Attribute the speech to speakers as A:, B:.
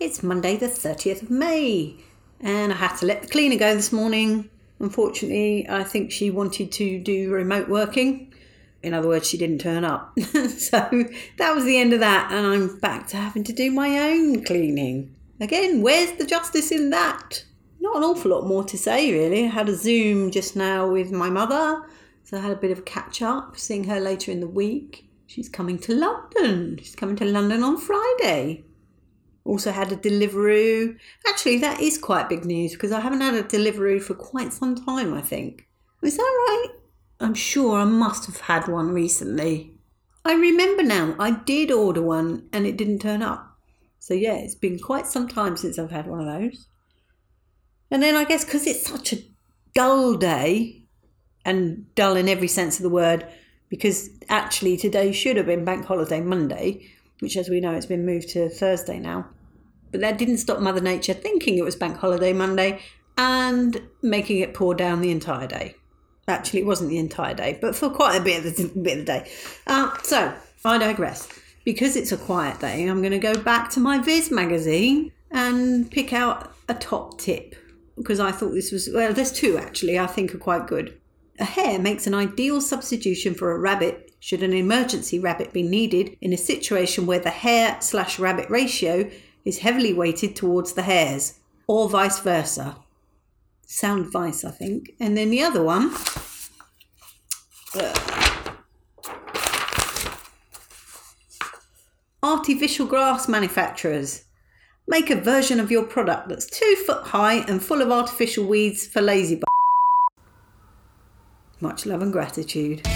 A: It's Monday, the 30th of May, and I had to let the cleaner go this morning. Unfortunately, I think she wanted to do remote working. In other words, she didn't turn up. so that was the end of that, and I'm back to having to do my own cleaning. Again, where's the justice in that? Not an awful lot more to say, really. I had a Zoom just now with my mother, so I had a bit of catch up, seeing her later in the week. She's coming to London. She's coming to London on Friday. Also had a Deliveroo. Actually, that is quite big news because I haven't had a Deliveroo for quite some time, I think. Is that right? I'm sure I must have had one recently. I remember now, I did order one and it didn't turn up. So, yeah, it's been quite some time since I've had one of those. And then I guess because it's such a dull day, and dull in every sense of the word, because actually today should have been Bank Holiday Monday, which, as we know, it's been moved to Thursday now. But that didn't stop Mother Nature thinking it was Bank Holiday Monday and making it pour down the entire day. Actually, it wasn't the entire day, but for quite a bit of the, bit of the day. Uh, so, I digress. Because it's a quiet day, I'm going to go back to my Viz magazine and pick out a top tip because I thought this was, well, there's two actually I think are quite good. A hare makes an ideal substitution for a rabbit should an emergency rabbit be needed in a situation where the hare slash rabbit ratio is heavily weighted towards the hares, or vice versa. Sound vice, I think. And then the other one. uh, artificial grass manufacturers. Make a version of your product that's two foot high and full of artificial weeds for lazy. B- Much love and gratitude.